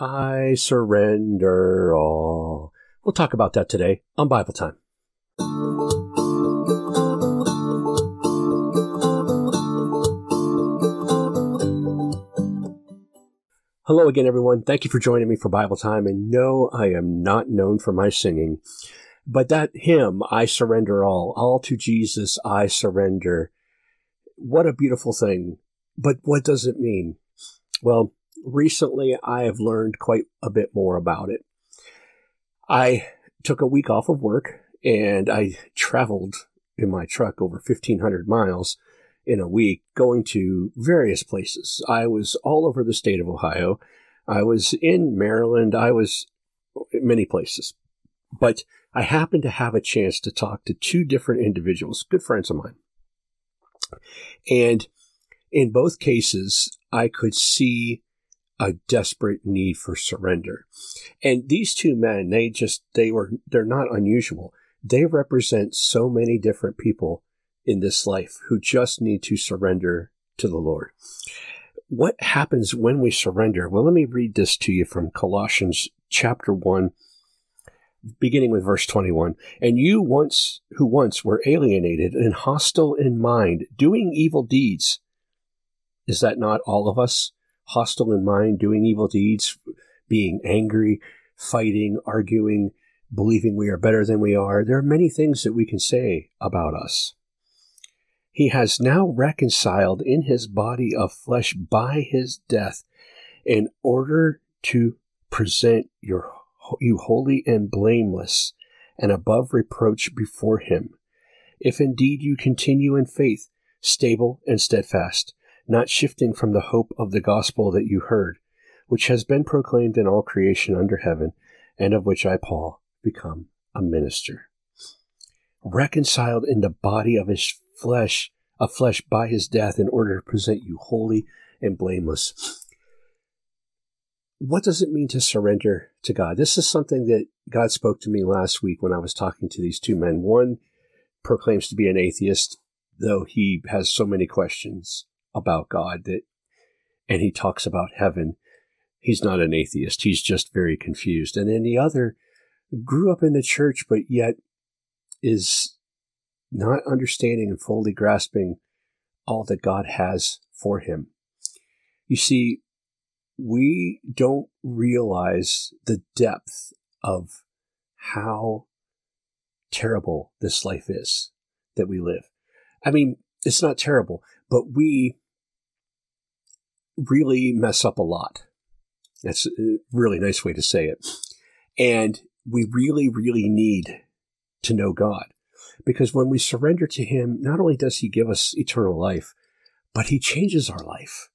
I surrender all. We'll talk about that today on Bible Time. Hello again, everyone. Thank you for joining me for Bible Time. And no, I am not known for my singing, but that hymn, I surrender all, all to Jesus, I surrender. What a beautiful thing. But what does it mean? Well, recently I have learned quite a bit more about it. I took a week off of work and I traveled in my truck over 1500 miles in a week going to various places. I was all over the state of Ohio. I was in Maryland. I was in many places. But I happened to have a chance to talk to two different individuals, good friends of mine. And in both cases, I could see a desperate need for surrender. And these two men, they just, they were, they're not unusual. They represent so many different people in this life who just need to surrender to the Lord. What happens when we surrender? Well, let me read this to you from Colossians chapter 1, beginning with verse 21. And you once, who once were alienated and hostile in mind, doing evil deeds. Is that not all of us? Hostile in mind, doing evil deeds, being angry, fighting, arguing, believing we are better than we are. There are many things that we can say about us. He has now reconciled in his body of flesh by his death in order to present your, you holy and blameless and above reproach before him. If indeed you continue in faith, stable and steadfast, not shifting from the hope of the gospel that you heard, which has been proclaimed in all creation under heaven, and of which I, Paul, become a minister. Reconciled in the body of his flesh, of flesh by his death in order to present you holy and blameless. What does it mean to surrender to God? This is something that God spoke to me last week when I was talking to these two men. One proclaims to be an atheist, though he has so many questions about God that, and he talks about heaven. He's not an atheist. He's just very confused. And then the other grew up in the church, but yet is not understanding and fully grasping all that God has for him. You see, we don't realize the depth of how terrible this life is that we live. I mean, it's not terrible, but we really mess up a lot. That's a really nice way to say it. And we really, really need to know God. Because when we surrender to Him, not only does He give us eternal life, but He changes our life.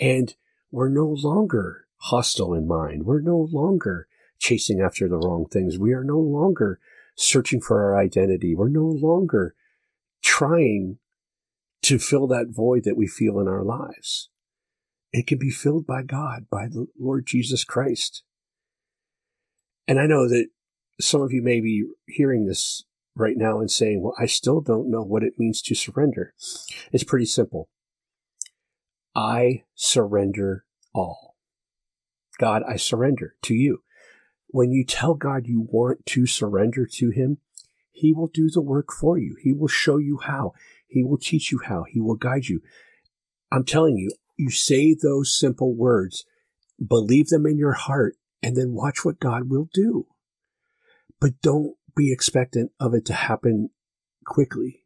And we're no longer hostile in mind. We're no longer chasing after the wrong things. We are no longer searching for our identity. We're no longer trying to fill that void that we feel in our lives. It can be filled by God, by the Lord Jesus Christ. And I know that some of you may be hearing this right now and saying, well, I still don't know what it means to surrender. It's pretty simple. I surrender all. God, I surrender to you. When you tell God you want to surrender to Him, He will do the work for you. He will show you how. He will teach you how. He will guide you. I'm telling you, you say those simple words, believe them in your heart, and then watch what God will do. But don't be expectant of it to happen quickly.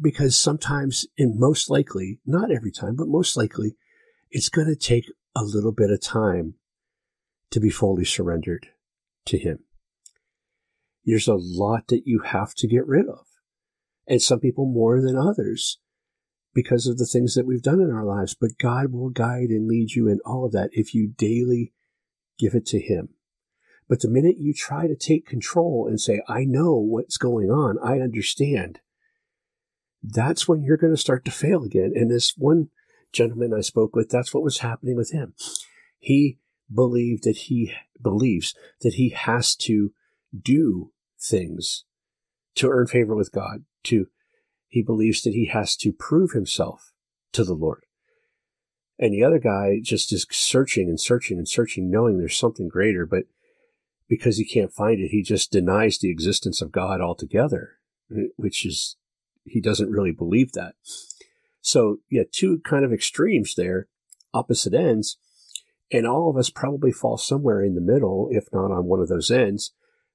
Because sometimes, and most likely, not every time, but most likely, it's going to take a little bit of time to be fully surrendered to Him. There's a lot that you have to get rid of. And some people more than others because of the things that we've done in our lives. But God will guide and lead you in all of that if you daily give it to Him. But the minute you try to take control and say, I know what's going on, I understand, that's when you're going to start to fail again. And this one gentleman I spoke with, that's what was happening with him. He believed that he believes that he has to do things to earn favor with God, to he believes that he has to prove himself to the Lord. And the other guy just is searching and searching and searching, knowing there's something greater, but because he can't find it, he just denies the existence of God altogether, which is, he doesn't really believe that. So, yeah, two kind of extremes there, opposite ends. And all of us probably fall somewhere in the middle, if not on one of those ends.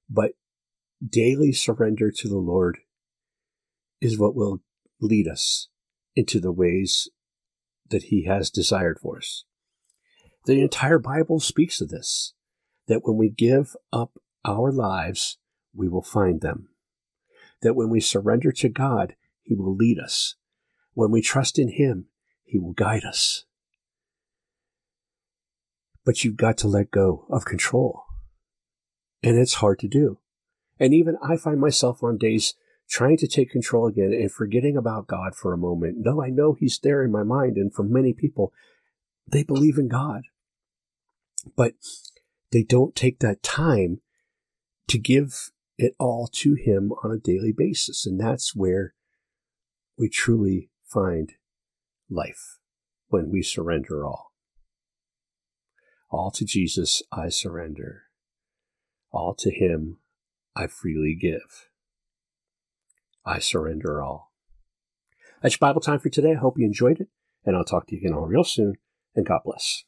But daily surrender to the Lord is what will lead us into the ways that He has desired for us. The entire Bible speaks of this that when we give up our lives, we will find them. That when we surrender to God, He will lead us. When we trust in Him, He will guide us. But you've got to let go of control. And it's hard to do. And even I find myself on days trying to take control again and forgetting about God for a moment. Though I know He's there in my mind. And for many people, they believe in God. But they don't take that time to give it all to Him on a daily basis. And that's where we truly find life when we surrender all. All to Jesus I surrender. All to Him I freely give. I surrender all. That's your Bible time for today. I hope you enjoyed it, and I'll talk to you again all real soon, and God bless.